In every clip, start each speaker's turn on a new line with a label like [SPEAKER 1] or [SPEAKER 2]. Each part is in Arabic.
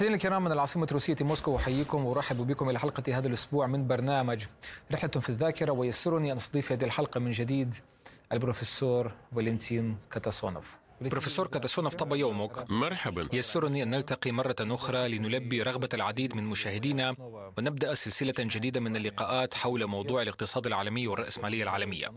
[SPEAKER 1] مشاهدينا الكرام من العاصمة الروسية موسكو أحييكم وأرحب بكم إلى حلقة هذا الأسبوع من برنامج رحلة في الذاكرة ويسرني أن أستضيف هذه الحلقة من جديد البروفيسور فالنتين كاتاسونوف. بروفيسور كاتاسونوف طاب يومك.
[SPEAKER 2] مرحبا.
[SPEAKER 1] يسرني أن نلتقي مرة أخرى لنلبي رغبة العديد من مشاهدينا ونبدأ سلسلة جديدة من اللقاءات حول موضوع الاقتصاد العالمي والرأسمالية العالمية.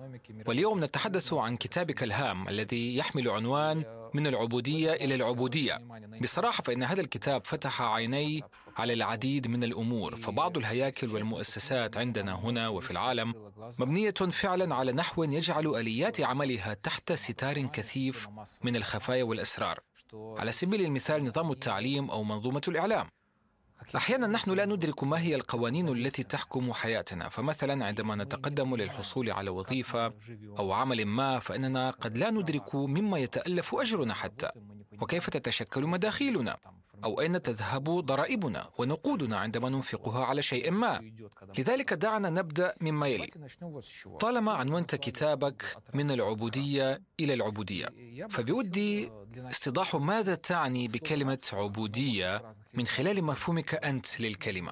[SPEAKER 1] واليوم نتحدث عن كتابك الهام الذي يحمل عنوان من العبودية إلى العبودية. بصراحة فإن هذا الكتاب فتح عيني على العديد من الأمور فبعض الهياكل والمؤسسات عندنا هنا وفي العالم مبنية فعلا على نحو يجعل آليات عملها تحت ستار كثيف من الخفايا والأسرار. على سبيل المثال نظام التعليم أو منظومة الإعلام. أحيانا نحن لا ندرك ما هي القوانين التي تحكم حياتنا فمثلا عندما نتقدم للحصول على وظيفة أو عمل ما فإننا قد لا ندرك مما يتألف أجرنا حتى وكيف تتشكل مداخيلنا. أو أين تذهب ضرائبنا ونقودنا عندما ننفقها على شيء ما. لذلك دعنا نبدأ مما يلي. طالما عنونت كتابك من العبودية إلى العبودية فبودي استيضاح ماذا تعني بكلمة عبودية من خلال مفهومك أنت للكلمة؟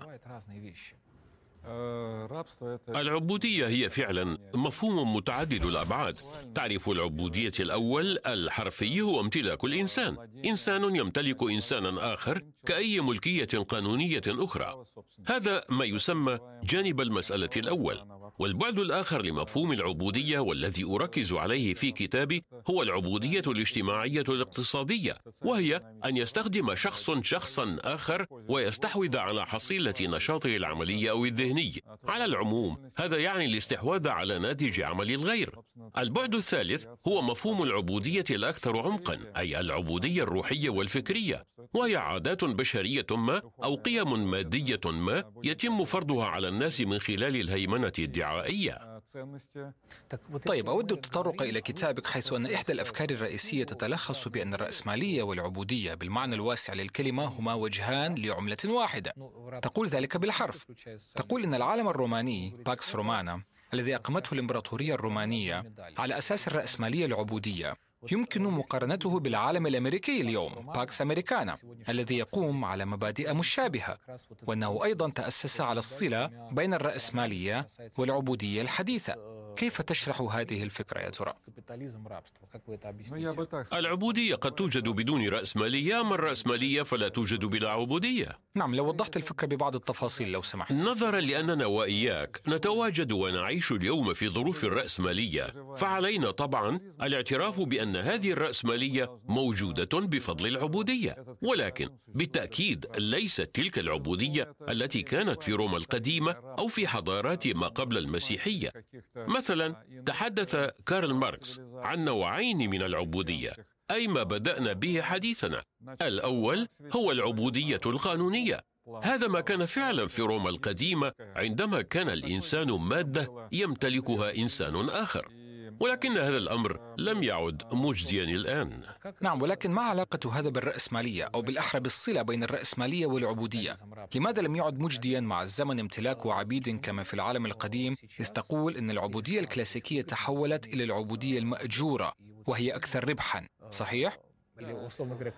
[SPEAKER 2] العبودية هي فعلا مفهوم متعدد الأبعاد. تعرف العبودية الأول الحرفي هو امتلاك الإنسان. إنسان يمتلك إنسانا آخر كأي ملكية قانونية أخرى. هذا ما يسمى جانب المسألة الأول. والبعد الآخر لمفهوم العبودية والذي أركز عليه في كتابي هو العبودية الاجتماعية الاقتصادية وهي أن يستخدم شخص شخصا آخر ويستحوذ على حصيلة نشاطه العملي أو الذهني. على العموم هذا يعني الاستحواذ على ناتج عمل الغير. البعد الثالث هو مفهوم العبودية الأكثر عمقا أي العبودية الروحية والفكرية وهي عادات بشرية ما أو قيم مادية ما يتم فرضها على الناس من خلال الهيمنة الدعائية
[SPEAKER 1] طيب أود التطرق إلى كتابك حيث أن إحدى الأفكار الرئيسية تتلخص بأن الرأسمالية والعبودية بالمعنى الواسع للكلمة هما وجهان لعملة واحدة. تقول ذلك بالحرف. تقول إن العالم الروماني Pax Romana الذي أقامته الإمبراطورية الرومانية على أساس الرأسمالية العبودية يمكن مقارنته بالعالم الأمريكي اليوم Pax Americana الذي يقوم على مبادئ مشابهة وأنه أيضا تأسس على الصلة بين الرأسمالية والعبودية الحديثة. كيف تشرح هذه الفكرة يا ترى؟
[SPEAKER 2] العبودية قد توجد بدون رأسمالية أما الرأسمالية فلا توجد بلا عبودية.
[SPEAKER 1] نعم لو وضحت الفكرة ببعض التفاصيل لو سمحت.
[SPEAKER 2] نظرا لأننا وإياك نتواجد ونعيش اليوم في ظروف الرأسمالية فعلينا طبعا الاعتراف بأن هذه الرأسمالية موجودة بفضل العبودية. ولكن بالتأكيد ليست تلك العبودية التي كانت في روما القديمة أو في حضارات ما قبل المسيحية. مثلا تحدث كارل ماركس عن نوعين من العبودية أي ما بدأنا به حديثنا. الأول هو العبودية القانونية. هذا ما كان فعلا في روما القديمة عندما كان الإنسان مادة يمتلكها إنسان آخر. ولكن هذا الأمر لم يعد مجديا الآن.
[SPEAKER 1] نعم ولكن ما علاقة هذا بالرأسمالية أو بالأحرى بالصلة بين الرأسمالية والعبودية؟ لماذا لم يعد مجديا مع الزمن امتلاك عبيد كما في العالم القديم؟ إذ تقول أن العبودية الكلاسيكية تحولت إلى العبودية المأجورة وهي أكثر ربحا صحيح؟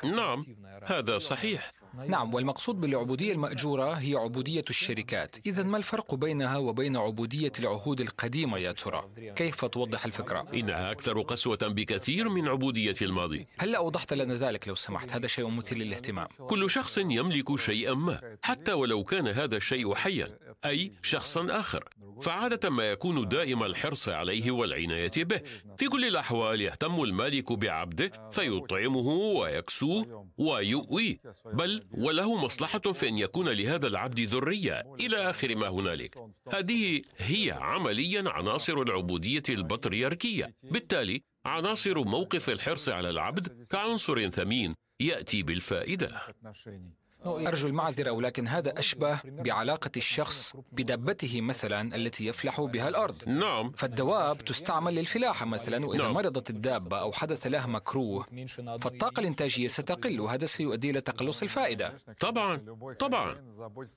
[SPEAKER 2] نعم هذا صحيح.
[SPEAKER 1] نعم. والمقصود بالعبودية المأجورة هي عبودية الشركات. إذا ما الفرق بينها وبين عبودية العهود القديمة يا ترى؟ كيف توضح الفكرة؟
[SPEAKER 2] إنها أكثر قسوة بكثير من عبودية الماضي.
[SPEAKER 1] هل أوضحت لنا ذلك لو سمحت؟ هذا شيء مثير للاهتمام.
[SPEAKER 2] كل شخص يملك شيئا ما حتى ولو كان هذا الشيء حيا أي شخصا آخر. فعادة ما يكون دائم الحرص عليه والعناية به. في كل الأحوال يهتم المالك بعبده فيطعمه ويكسوه ويؤويه. بل وله مصلحة في أن يكون لهذا العبد ذرية. إلى آخر ما هنالك. هذه هي عمليا عناصر العبودية البطريركية. بالتالي عناصر موقف الحرص على العبد كعنصر ثمين يأتي بالفائدة.
[SPEAKER 1] أرجو المعذرة ولكن هذا أشبه بعلاقة الشخص بدابته مثلا التي يفلح بها الأرض.
[SPEAKER 2] نعم.
[SPEAKER 1] فالدواب تستعمل للفلاحة مثلا وإذا
[SPEAKER 2] نعم.
[SPEAKER 1] مرضت الدابة أو حدث لها مكروه فالطاقة الإنتاجية ستقل وهذا سيؤدي إلى تقلص الفائدة.
[SPEAKER 2] طبعا طبعا.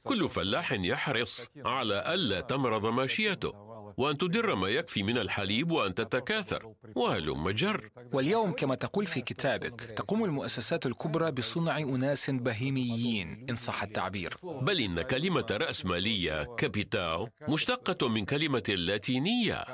[SPEAKER 2] كل فلاح يحرص على ألا تمرض ماشيته. وأن تدر ما يكفي من الحليب وأن تتكاثر. وهلم جر
[SPEAKER 1] واليوم كما تقول في كتابك تقوم المؤسسات الكبرى بصنع أناس بهيميين إن صح التعبير.
[SPEAKER 2] بل إن كلمة رأسمالية كابيتاو مشتقة من كلمة اللاتينية.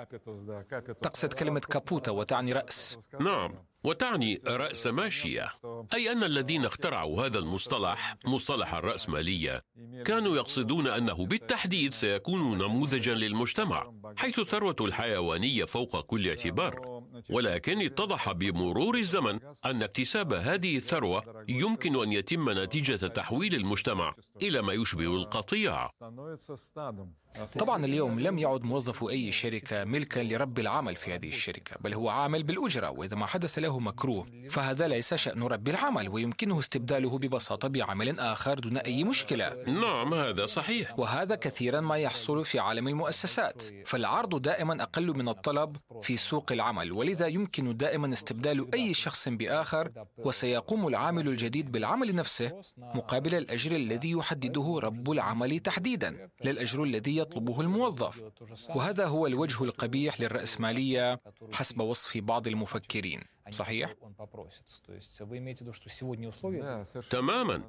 [SPEAKER 1] تقصد كلمة كابوتا وتعني رأس.
[SPEAKER 2] نعم. وتعني رأس ماشية أي أن الذين اخترعوا هذا المصطلح مصطلح الرأسمالية كانوا يقصدون أنه بالتحديد سيكون نموذجا للمجتمع حيث الثروة الحيوانية فوق كل اعتبار. ولكن اتضح بمرور الزمن أن اكتساب هذه الثروة يمكن أن يتم نتيجة تحويل المجتمع إلى ما يشبه القطيع.
[SPEAKER 1] طبعا اليوم لم يعد موظف أي شركة ملكا لرب العمل في هذه الشركة بل هو عامل بالأجرة وإذا ما حدث له مكروه فهذا ليس شأن رب العمل ويمكنه استبداله ببساطة بعمل آخر دون أي مشكلة.
[SPEAKER 2] نعم هذا صحيح.
[SPEAKER 1] وهذا كثيرا ما يحصل في عالم المؤسسات فالعرض دائما أقل من الطلب في سوق العمل ولذا يمكن دائما استبدال أي شخص بآخر وسيقوم العامل الجديد بالعمل نفسه مقابل الأجر الذي يحدده رب العمل تحديدا لا الأجر الذي يطلبه الموظف. وهذا هو الوجه القبيح للرأسمالية حسب وصف بعض المفكرين. صحيح؟
[SPEAKER 2] تماما.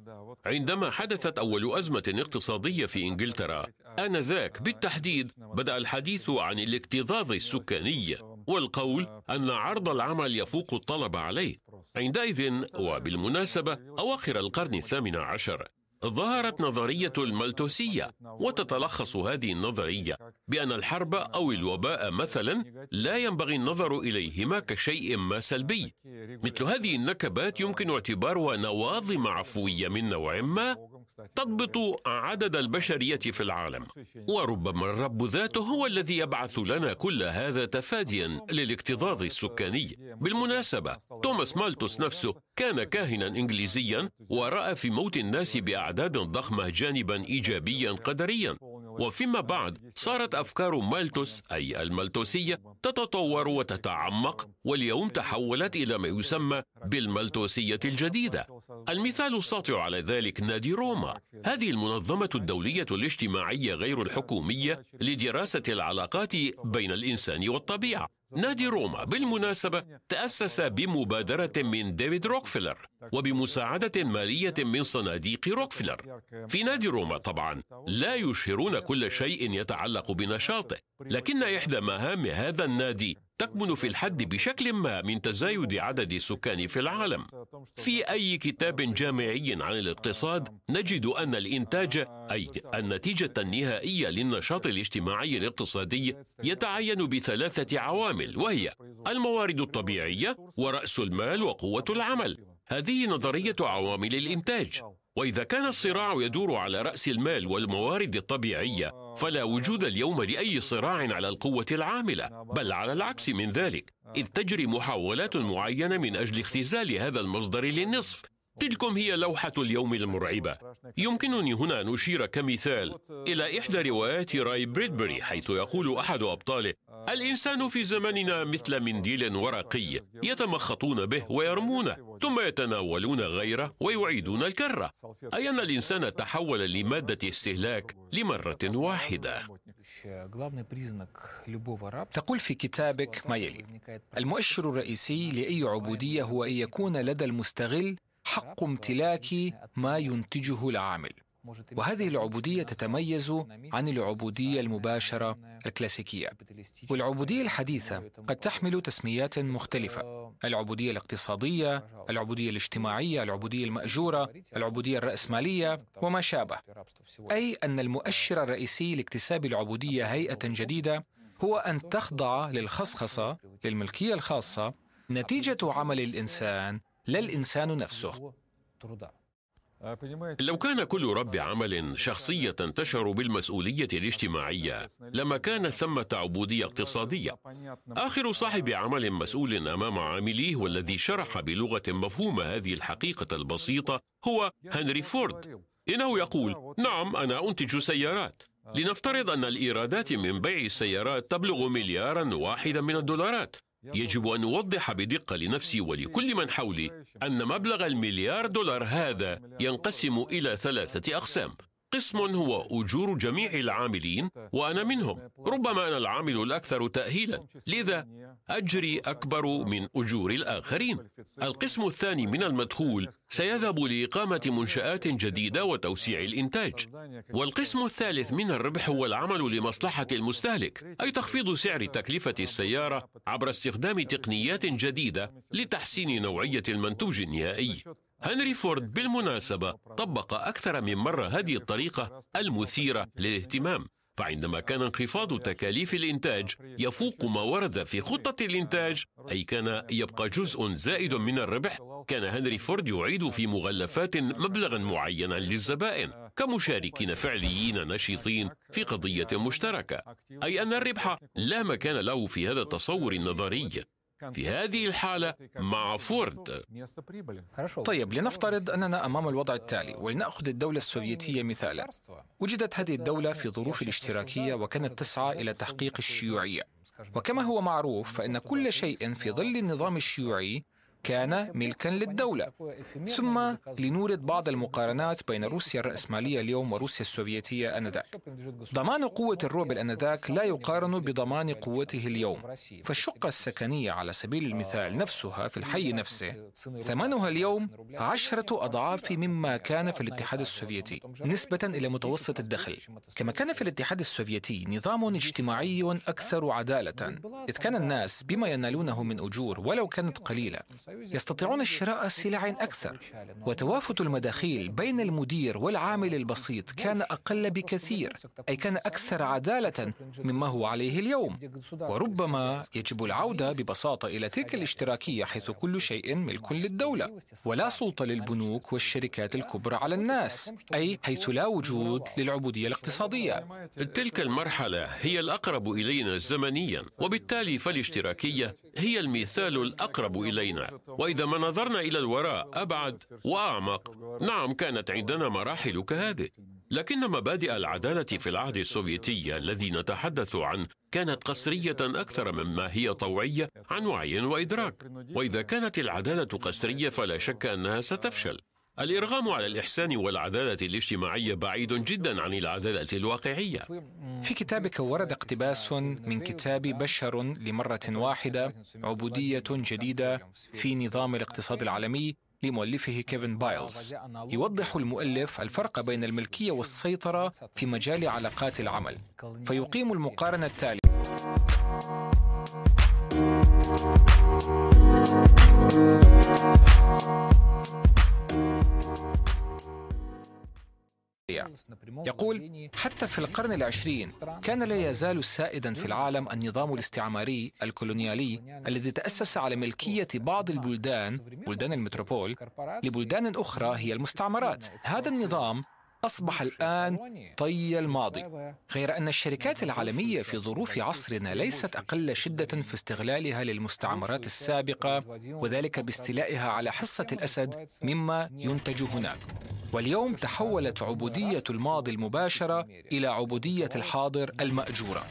[SPEAKER 2] عندما حدثت أول أزمة اقتصادية في إنجلترا آنذاك بالتحديد بدأ الحديث عن الاكتظاظ السكاني والقول أن عرض العمل يفوق الطلب عليه. عندئذ وبالمناسبة أواخر القرن الثامن عشر. ظهرت نظرية الملتوسية وتتلخص هذه النظرية بأن الحرب أو الوباء مثلا لا ينبغي النظر إليهما كشيء ما سلبي. مثل هذه النكبات يمكن اعتبارها نواظم عفوية من نوع ما تضبط عدد البشرية في العالم. وربما الرب ذاته هو الذي يبعث لنا كل هذا تفاديا للاكتظاظ السكاني. بالمناسبة توماس مالتوس نفسه كان كاهنا إنجليزيا ورأى في موت الناس بأعداد ضخمة جانبا إيجابيا قدريا. وفيما بعد صارت أفكار مالتوس أي المالتوسية تتطور وتتعمق واليوم تحولت إلى ما يسمى بالمالتوسية الجديدة. المثال الساطع على ذلك نادي روما. هذه المنظمة الدولية الاجتماعية غير الحكومية لدراسة العلاقات بين الإنسان والطبيعة. نادي روما بالمناسبة تأسس بمبادرة من ديفيد روكفيلر وبمساعدة مالية من صناديق روكفيلر. في نادي روما طبعا لا يشهرون كل شيء يتعلق بنشاطه لكن إحدى مهام هذا النادي تكمن في الحد بشكل ما من تزايد عدد السكان في العالم. في أي كتاب جامعي عن الاقتصاد نجد أن الإنتاج أي النتيجة النهائية للنشاط الاجتماعي الاقتصادي يتعين بثلاثة عوامل وهي الموارد الطبيعية ورأس المال وقوة العمل. هذه نظرية عوامل الإنتاج. وإذا كان الصراع يدور على رأس المال والموارد الطبيعية فلا وجود اليوم لأي صراع على القوة العاملة بل على العكس من ذلك إذ تجري محاولات معينة من أجل اختزال هذا المصدر للنصف. تلكم هي لوحة اليوم المرعبة. يمكنني هنا أن أشير كمثال إلى إحدى روايات راي بريدبري حيث يقول أحد أبطاله الإنسان في زمننا مثل منديل ورقي يتمخطون به ويرمونه ثم يتناولون غيره ويعيدون الكرة. أي أن الإنسان تحول لمادة استهلاك لمرة واحدة؟
[SPEAKER 1] تقول في كتابك ما يلي المؤشر الرئيسي لأي عبودية هو أن يكون لدى المستغل حق امتلاك ما ينتجه العامل. وهذه العبودية تتميز عن العبودية المباشرة الكلاسيكية. والعبودية الحديثة قد تحمل تسميات مختلفة. العبودية الاقتصادية العبودية الاجتماعية العبودية المأجورة العبودية الرأسمالية وما شابه. أي أن المؤشر الرئيسي لاكتساب العبودية هيئة جديدة هو أن تخضع للخصخصة للملكية الخاصة نتيجة عمل الإنسان لا الإنسان نفسه.
[SPEAKER 2] لو كان كل رب عمل شخصية تشعر بالمسؤولية الاجتماعية لما كانت ثمة عبودية اقتصادية. آخر صاحب عمل مسؤول أمام عامليه والذي شرح بلغة مفهوم هذه الحقيقة البسيطة هو هنري فورد. إنه يقول نعم أنا أنتج سيارات. لنفترض أن الإيرادات من بيع السيارات تبلغ مليارا واحدا من الدولارات. يجب أن أوضح بدقة لنفسي ولكل من حولي أن مبلغ المليار دولار هذا ينقسم إلى ثلاثة أقسام. قسم هو أجور جميع العاملين وأنا منهم. ربما أنا العامل الأكثر تأهيلا. لذا أجري أكبر من أجور الآخرين. القسم الثاني من المدخول سيذهب لإقامة منشآت جديدة وتوسيع الإنتاج. والقسم الثالث من الربح هو العمل لمصلحة المستهلك أي تخفيض سعر تكلفة السيارة عبر استخدام تقنيات جديدة لتحسين نوعية المنتوج النهائي. هنري فورد بالمناسبة طبق أكثر من مرة هذه الطريقة المثيرة للاهتمام فعندما كان انخفاض تكاليف الإنتاج يفوق ما ورد في خطة الإنتاج أي كان يبقى جزء زائد من الربح كان هنري فورد يعيد في مغلفات مبلغا معينا للزبائن كمشاركين فعليين نشيطين في قضية مشتركة أي أن الربح لا مكان له في هذا التصور النظري. في هذه الحالة مع فورد.
[SPEAKER 1] طيب لنفترض أننا أمام الوضع التالي ولنأخذ الدولة السوفيتية مثالا. وجدت هذه الدولة في ظروف الاشتراكية وكانت تسعى إلى تحقيق الشيوعية. وكما هو معروف فإن كل شيء في ظل النظام الشيوعي كان ملكا للدولة. ثم لنورد بعض المقارنات بين روسيا الرأسمالية اليوم وروسيا السوفيتية آنذاك. ضمان قوة الروبل آنذاك لا يقارن بضمان قوته اليوم. فالشقة السكنية على سبيل المثال نفسها في الحي نفسه ثمنها اليوم عشرة أضعاف مما كان في الاتحاد السوفيتي نسبة إلى متوسط الدخل. كما كان في الاتحاد السوفيتي نظام اجتماعي أكثر عدالة إذ كان الناس بما ينالونه من أجور ولو كانت قليلة. يستطيعون شراء سلع أكثر وتوافت المداخيل بين المدير والعامل البسيط كان أقل بكثير أي كان أكثر عدالة مما هو عليه اليوم. وربما يجب العودة ببساطة إلى تلك الاشتراكية حيث كل شيء ملك للدولة ولا سلطة للبنوك والشركات الكبرى على الناس أي حيث لا وجود للعبودية الاقتصادية.
[SPEAKER 2] تلك المرحلة هي الأقرب إلينا زمنيا وبالتالي فالاشتراكية هي المثال الأقرب إلينا. وإذا ما نظرنا إلى الوراء أبعد وأعمق. نعم كانت عندنا مراحل كهذه. لكن مبادئ العدالة في العهد السوفيتي الذي نتحدث عنه كانت قسرية أكثر مما هي طوعية عن وعي وإدراك. وإذا كانت العدالة قسرية فلا شك أنها ستفشل. الإرغام على الإحسان والعدالة الاجتماعية بعيد جدا عن العدالة الواقعية.
[SPEAKER 1] في كتابك ورد اقتباس من كتاب بشر لمرة واحدة عبودية جديدة في نظام الاقتصاد العالمي لمؤلفه كيفن بايلز. يوضح المؤلف الفرق بين الملكية والسيطرة في مجال علاقات العمل. فيقيم المقارنة التالية. يقول حتى في القرن العشرين كان لا يزال سائدا في العالم النظام الاستعماري الكولونيالي الذي تأسس على ملكية بعض البلدان بلدان المتروبول لبلدان أخرى هي المستعمرات. هذا النظام أصبح الآن طي الماضي. غير أن الشركات العالمية في ظروف عصرنا ليست أقل شدة في استغلالها للمستعمرات السابقة وذلك باستيلائها على حصة الأسد مما ينتج هناك. واليوم تحولت عبودية الماضي المباشرة إلى عبودية الحاضر المأجورة.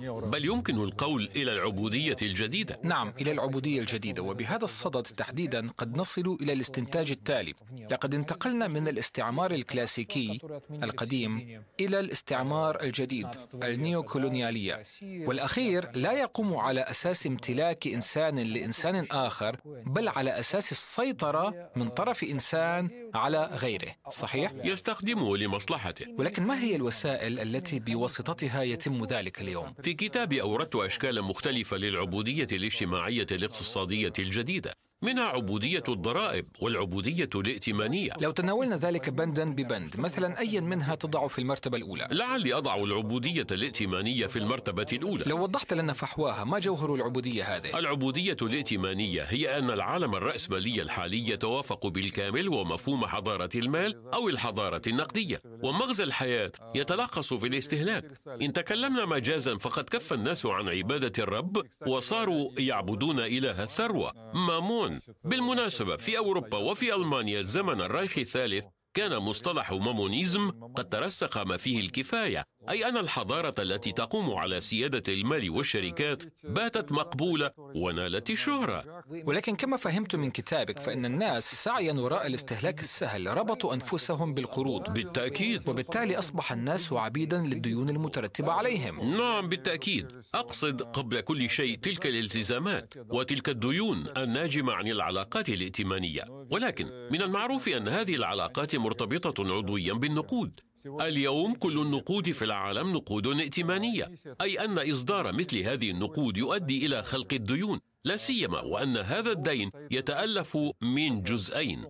[SPEAKER 2] بل يمكن القول إلى العبودية الجديدة.
[SPEAKER 1] نعم إلى العبودية الجديدة. وبهذا الصدد تحديدا قد نصل إلى الاستنتاج التالي. لقد انتقلنا من الاستعمار الكلاسيكي القديم إلى الاستعمار الجديد النيوكولونيالية. والأخير لا يقوم على أساس امتلاك إنسان لإنسان آخر بل على أساس السيطرة من طرف إنسان على غيره. صحيح؟
[SPEAKER 2] يستخدمه لمصلحته.
[SPEAKER 1] ولكن ما هي الوسائل التي بواسطتها يتم ذلك اليوم؟
[SPEAKER 2] في كتابي أوردت أشكالا مختلفة للعبودية الاجتماعية الاقتصادية الجديدة. منها عبودية الضرائب والعبودية الائتمانية.
[SPEAKER 1] لو تناولنا ذلك بندا ببند مثلا أي منها تضع في المرتبة الأولى؟
[SPEAKER 2] لعلي أضع العبودية الائتمانية في المرتبة الأولى.
[SPEAKER 1] لو وضحت لنا فحواها ما جوهر العبودية هذه؟
[SPEAKER 2] العبودية الائتمانية هي أن العالم الرأسمالي الحالي يتوافق بالكامل ومفهوم حضارة المال أو الحضارة النقدية. ومغزى الحياة يتلخص في الاستهلاك. إن تكلمنا مجازا فقد كف الناس عن عبادة الرب وصاروا يعبدون إله الثروة. مامون. بالمناسبة في أوروبا وفي ألمانيا زمن الرايخ الثالث كان مصطلح مامونيزم قد ترسخ ما فيه الكفاية. أي أن الحضارة التي تقوم على سيادة المال والشركات باتت مقبولة ونالت الشهرة
[SPEAKER 1] ولكن كما فهمت من كتابك فإن الناس سعيا وراء الاستهلاك السهل ربطوا أنفسهم بالقروض.
[SPEAKER 2] بالتأكيد.
[SPEAKER 1] وبالتالي أصبح الناس عبيدا للديون المترتبة عليهم.
[SPEAKER 2] نعم بالتأكيد. أقصد قبل كل شيء تلك الالتزامات وتلك الديون الناجمة عن العلاقات الائتمانية. ولكن من المعروف أن هذه العلاقات مرتبطة عضويا بالنقود. اليوم كل النقود في العالم نقود ائتمانية أي أن إصدار مثل هذه النقود يؤدي إلى خلق الديون لا سيما وأن هذا الدين يتألف من جزئين.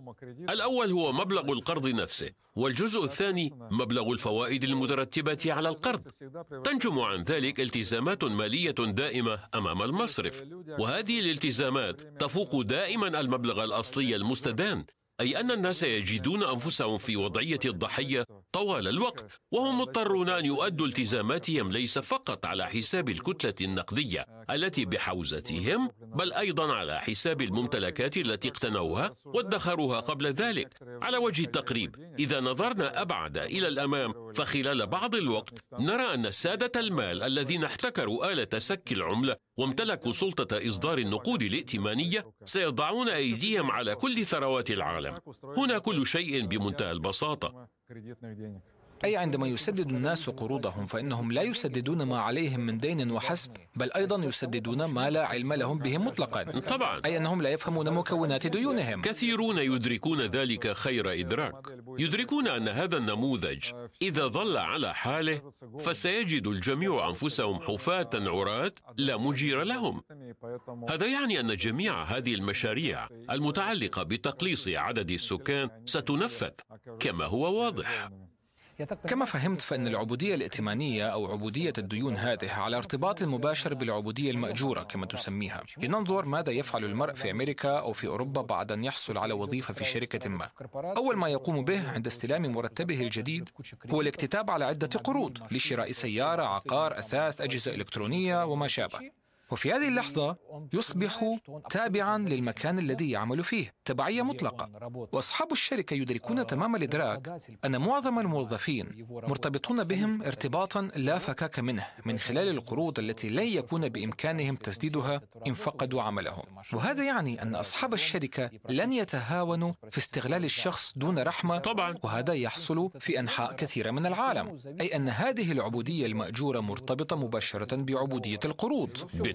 [SPEAKER 2] الأول هو مبلغ القرض نفسه والجزء الثاني مبلغ الفوائد المترتبة على القرض. تنجم عن ذلك التزامات مالية دائمة أمام المصرف وهذه الالتزامات تفوق دائما المبلغ الأصلي المستدان أي أن الناس يجدون أنفسهم في وضعية الضحية طوال الوقت وهم مضطرون أن يؤدوا التزاماتهم ليس فقط على حساب الكتلة النقدية التي بحوزتهم بل أيضا على حساب الممتلكات التي اقتنوها وادخروها قبل ذلك. على وجه التقريب إذا نظرنا أبعد إلى الأمام فخلال بعض الوقت نرى أن سادة المال الذين احتكروا آلة سك العملة وامتلكوا سلطة إصدار النقود الائتمانية سيضعون أيديهم على كل ثروات العالم. هنا كل شيء بمنتهى البساطة.
[SPEAKER 1] أي عندما يسدد الناس قروضهم فإنهم لا يسددون ما عليهم من دين وحسب بل أيضا يسددون ما لا علم لهم به مطلقا.
[SPEAKER 2] طبعا.
[SPEAKER 1] أي أنهم لا يفهمون مكونات ديونهم.
[SPEAKER 2] كثيرون يدركون ذلك خير إدراك. يدركون أن هذا النموذج إذا ظل على حاله فسيجد الجميع أنفسهم حفاة عراة لا مجير لهم. هذا يعني أن جميع هذه المشاريع المتعلقة بتقليص عدد السكان ستنفذ كما هو واضح.
[SPEAKER 1] كما فهمت فإن العبودية الائتمانية أو عبودية الديون هذه على ارتباط مباشر بالعبودية المأجورة كما تسميها. لننظر ماذا يفعل المرء في أمريكا أو في أوروبا بعد أن يحصل على وظيفة في شركة ما. أول ما يقوم به عند استلام مرتبه الجديد هو الاكتتاب على عدة قروض لشراء سيارة عقار أثاث أجهزة إلكترونية وما شابه. وفي هذه اللحظة يصبح تابعا للمكان الذي يعمل فيه تبعية مطلقة. وأصحاب الشركة يدركون تمام الإدراك أن معظم الموظفين مرتبطون بهم ارتباطا لا فكاك منه من خلال القروض التي لن يكون بإمكانهم تسديدها إن فقدوا عملهم. وهذا يعني أن أصحاب الشركة لن يتهاونوا في استغلال الشخص دون رحمة
[SPEAKER 2] طبعا.
[SPEAKER 1] وهذا يحصل في أنحاء كثيرة من العالم. أي أن هذه العبودية المأجورة مرتبطة مباشرة بعبودية القروض.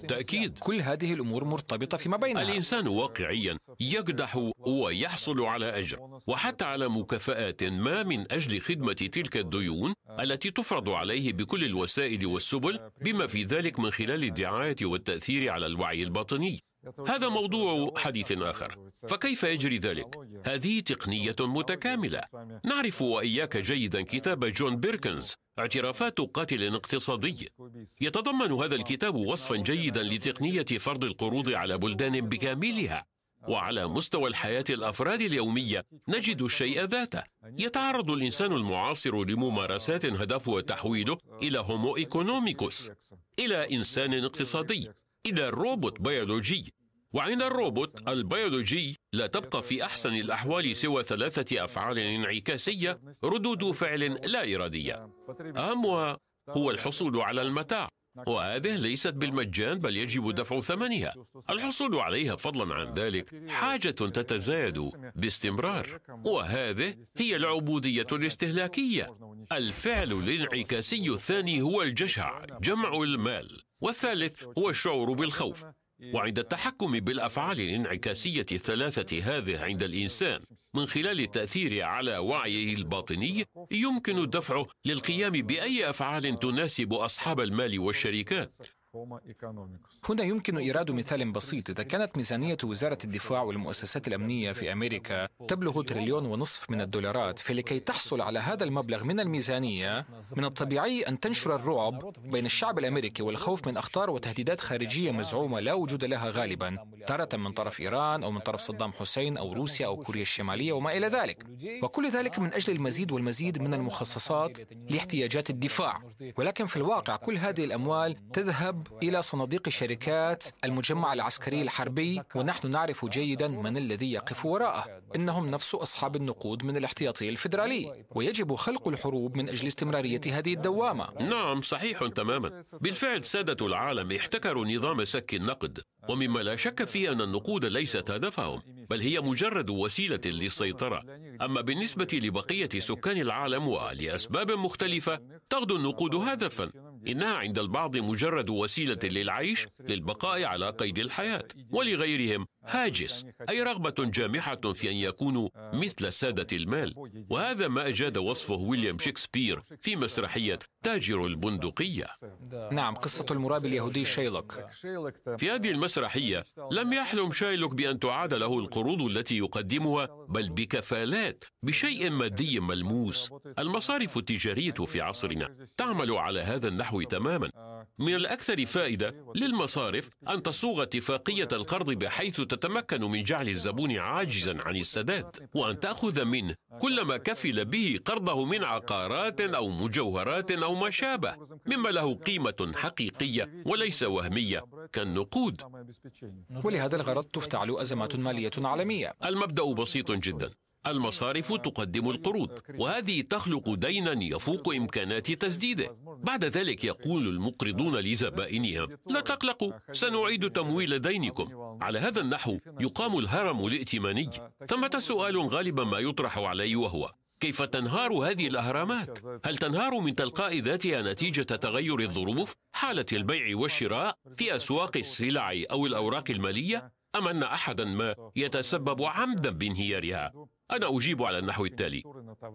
[SPEAKER 2] بالتأكيد.
[SPEAKER 1] كل هذه الأمور مرتبطة فيما بينها.
[SPEAKER 2] الإنسان واقعيا يقدح ويحصل على أجر وحتى على مكافآت ما من أجل خدمة تلك الديون التي تفرض عليه بكل الوسائل والسبل بما في ذلك من خلال الدعاية والتأثير على الوعي الباطني. هذا موضوع حديث آخر. فكيف يجري ذلك؟ هذه تقنية متكاملة. نعرف وإياك جيدا كتاب جون بيركنز اعترافات قاتل اقتصادي. يتضمن هذا الكتاب وصفا جيدا لتقنية فرض القروض على بلدان بكاملها. وعلى مستوى الحياة الأفراد اليومية نجد الشيء ذاته. يتعرض الإنسان المعاصر لممارسات هدفها تحويله إلى هومو إيكونوميكوس إلى إنسان اقتصادي. إلى روبوت بيولوجي. وعند الروبوت البيولوجي لا تبقى في أحسن الأحوال سوى ثلاثة أفعال انعكاسية ردود فعل لا إرادية. أهمها هو الحصول على المتاع. وهذه ليست بالمجان بل يجب دفع ثمنها. الحصول عليها فضلا عن ذلك حاجة تتزايد باستمرار. وهذه هي العبودية الاستهلاكية. الفعل الانعكاسي الثاني هو الجشع جمع المال. والثالث هو الشعور بالخوف وعند التحكم بالأفعال الانعكاسية الثلاثة هذه عند الإنسان من خلال التأثير على وعيه الباطني يمكن دفعه للقيام بأي أفعال تناسب أصحاب المال والشركات.
[SPEAKER 1] هنا يمكن إيراد مثال بسيط. إذا كانت ميزانية وزارة الدفاع والمؤسسات الأمنية في أمريكا تبلغ تريليون ونصف من الدولارات فلكي تحصل على هذا المبلغ من الميزانية من الطبيعي أن تنشر الرعب بين الشعب الأمريكي والخوف من أخطار وتهديدات خارجية مزعومة لا وجود لها غالبا تارة من طرف إيران أو من طرف صدام حسين أو روسيا أو كوريا الشمالية وما إلى ذلك. وكل ذلك من أجل المزيد والمزيد من المخصصات لاحتياجات الدفاع. ولكن في الواقع كل هذه الأموال تذهب الحرب إلى صناديق شركات المجمع العسكري الحربي ونحن نعرف جيدا من الذي يقف وراءه. إنهم نفس أصحاب النقود من الاحتياطي الفيدرالي ويجب خلق الحروب من أجل استمرارية هذه الدوامة.
[SPEAKER 2] نعم صحيح تماما. بالفعل سادة العالم احتكروا نظام سك النقد ومما لا شك فيه أن النقود ليست هدفهم بل هي مجرد وسيلة للسيطرة. أما بالنسبة لبقية سكان العالم ولأسباب مختلفة تغدو النقود هدفا. إنها عند البعض مجرد وسيلة للعيش للبقاء على قيد الحياة ولغيرهم. هاجس أي رغبة جامحة في أن يكونوا مثل سادة المال. وهذا ما أجاد وصفه ويليام شكسبير في مسرحية تاجر البندقية.
[SPEAKER 1] نعم قصة المرابي اليهودي شيلوك.
[SPEAKER 2] في هذه المسرحية لم يحلم شايلوك بأن تعاد له القروض التي يقدمها بل بكفالات بشيء مادي ملموس. المصارف التجارية في عصرنا تعمل على هذا النحو تماما. من الأكثر فائدة للمصارف أن تصوغ اتفاقية القرض بحيث تتمكن من جعل الزبون عاجزا عن السداد وأن تأخذ منه كل ما كفل به قرضه من عقارات أو مجوهرات أو ما شابه مما له قيمة حقيقية وليس وهمية كالنقود.
[SPEAKER 1] ولهذا الغرض تفتعل أزمات مالية عالمية.
[SPEAKER 2] المبدأ بسيط جدا. المصارف تقدم القروض وهذه تخلق دينا يفوق إمكانات تسديده بعد ذلك يقول المقرضون لزبائنهم لا تقلقوا سنعيد تمويل دينكم على هذا النحو يقام الهرم الائتماني ثمة سؤال غالبا ما يطرح علي وهو كيف تنهار هذه الأهرامات؟ هل تنهار من تلقاء ذاتها نتيجة تغير الظروف حالة البيع والشراء في أسواق السلع أو الأوراق المالية؟ أم أن احدا ما يتسبب عمدا بانهيارها؟ أنا أجيب على النحو التالي.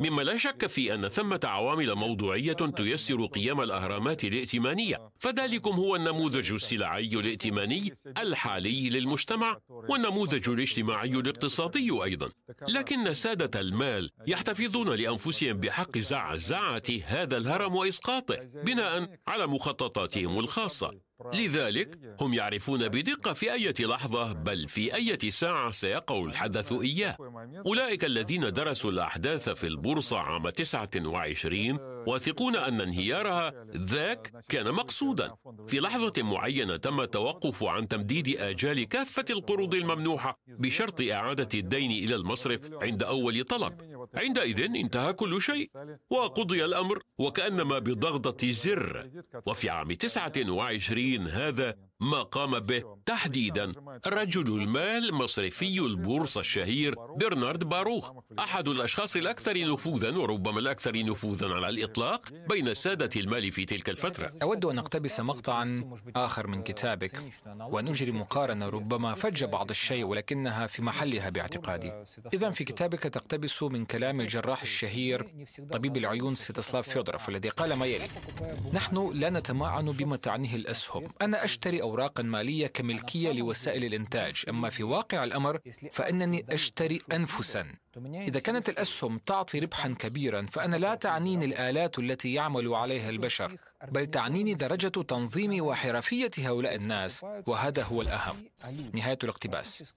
[SPEAKER 2] مما لا شك في أن ثمة عوامل موضوعية تيسر قيام الأهرامات الائتمانية فذلكم هو النموذج السلعي الائتماني الحالي للمجتمع والنموذج الاجتماعي الاقتصادي أيضا. لكن سادة المال يحتفظون لأنفسهم بحق زعزعة هذا الهرم وإسقاطه بناء على مخططاتهم الخاصة. لذلك هم يعرفون بدقة في أي لحظة بل في أي ساعة سيقع الحدث إياه. أولئك الذين درسوا الأحداث في البورصة عام 29 واثقون أن انهيارها ذاك كان مقصودا. في لحظة معينة تم التوقف عن تمديد آجال كافة القروض الممنوحة بشرط إعادة الدين إلى المصرف عند أول طلب. عندئذ انتهى كل شيء وقضي الأمر وكأنما بضغطة زر. وفي عام 29 هذا ما قام به تحديدا رجل المال مصرفي البورصة الشهير برنارد باروخ أحد الأشخاص الأكثر نفوذا وربما الأكثر نفوذا على الإطلاق بين سادة المال في تلك الفترة.
[SPEAKER 1] أود أن أقتبس مقطعا آخر من كتابك ونجري مقارنة ربما فج بعض الشيء ولكنها في محلها باعتقادي. إذا في كتابك تقتبس من كلام الجراح الشهير طبيب العيون سفيتسلاف فيودروف الذي قال ما يلي نحن لا نتمعن بما تعنيه الأسهم أنا أشتري أوراقا مالية كملكية لوسائل الإنتاج أما في واقع الأمر فإنني أشتري أنفسا إذا كانت الأسهم تعطي ربحا كبيرا فأنا لا تعنيني الآلات التي يعمل عليها البشر بل تعنيني درجة تنظيم وحرفية هؤلاء الناس وهذا هو الأهم. نهاية الاقتباس.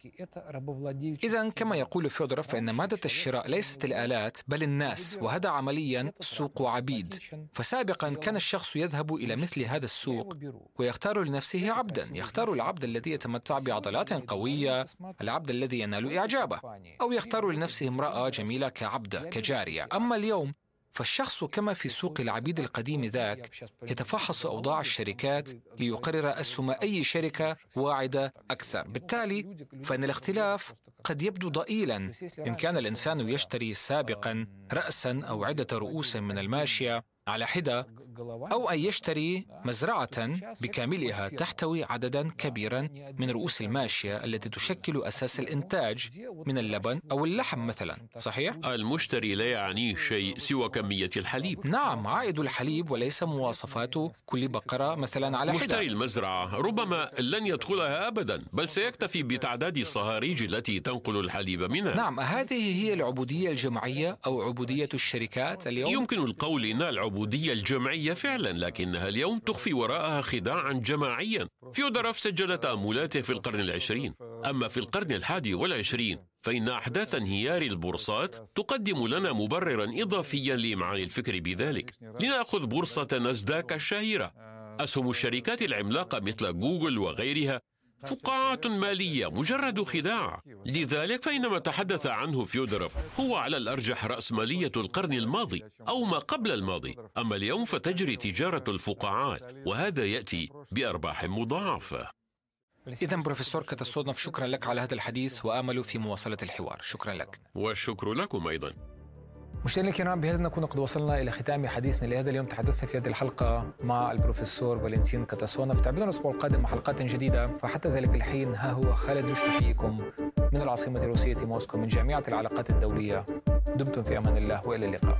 [SPEAKER 1] إذا كما يقول فيودروف فإن مادة الشراء ليست الآلات بل الناس وهذا عمليا سوق عبيد. فسابقا كان الشخص يذهب إلى مثل هذا السوق ويختار لنفسه عبدا يختار العبد الذي يتمتع بعضلات قوية العبد الذي ينال إعجابه أو يختار لنفسه امرأة جميلة كعبدة كجارية. أما اليوم فالشخص كما في سوق العبيد القديم ذاك يتفحص أوضاع الشركات ليقرر أسهم أي شركة واعدة أكثر. بالتالي فإن الاختلاف قد يبدو ضئيلا. إن كان الإنسان يشتري سابقا رأسا أو عدة رؤوس من الماشية على حدة أو أن يشتري مزرعة بكاملها تحتوي عددا كبيرا من رؤوس الماشية التي تشكل أساس الإنتاج من اللبن أو اللحم مثلا صحيح؟
[SPEAKER 2] المشتري لا يعنيه شيء سوى كمية الحليب.
[SPEAKER 1] نعم عائد الحليب وليس مواصفات كل بقرة مثلا على حدة.
[SPEAKER 2] مشتري المزرعة ربما لن يدخلها أبدا بل سيكتفي بتعداد الصهاريج التي تنقل الحليب منها.
[SPEAKER 1] نعم هذه هي العبودية الجماعية أو عبودية الشركات اليوم؟
[SPEAKER 2] يمكن القول إن العبودية الجمعية فعلا لكنها اليوم تخفي وراءها خداعا جماعيا. فيودروف سجل تأملاته في القرن العشرين. أما في القرن الحادي والعشرين فإن أحداث انهيار البورصات تقدم لنا مبررا إضافيا لإمعان الفكر بذلك. لنأخذ بورصة ناسداك الشهيرة. أسهم الشركات العملاقة مثل جوجل وغيرها فقاعات مالية مجرد خداع. لذلك فإن ما تحدث عنه فيودروف هو على الأرجح رأسمالية القرن الماضي أو ما قبل الماضي. أما اليوم فتجري تجارة الفقاعات وهذا يأتي بأرباح مضاعفة.
[SPEAKER 1] إذا بروفيسور كاتاسونوف شكرا لك على هذا الحديث وآمل في مواصلة الحوار. شكرا لك.
[SPEAKER 2] والشكر لكم أيضا.
[SPEAKER 1] مشاهدينا الكرام بهذا نكون قد وصلنا إلى ختام حديثنا لهذا اليوم. تحدثنا في هذه الحلقة مع البروفيسور فالنتين كاتاسونوف تابعونا الأسبوع القادم مع حلقات جديدة. فحتى ذلك الحين ها هو خالد يشتكيكم من العاصمة الروسية موسكو من جامعة العلاقات الدولية. دمتم في أمان الله وإلى اللقاء.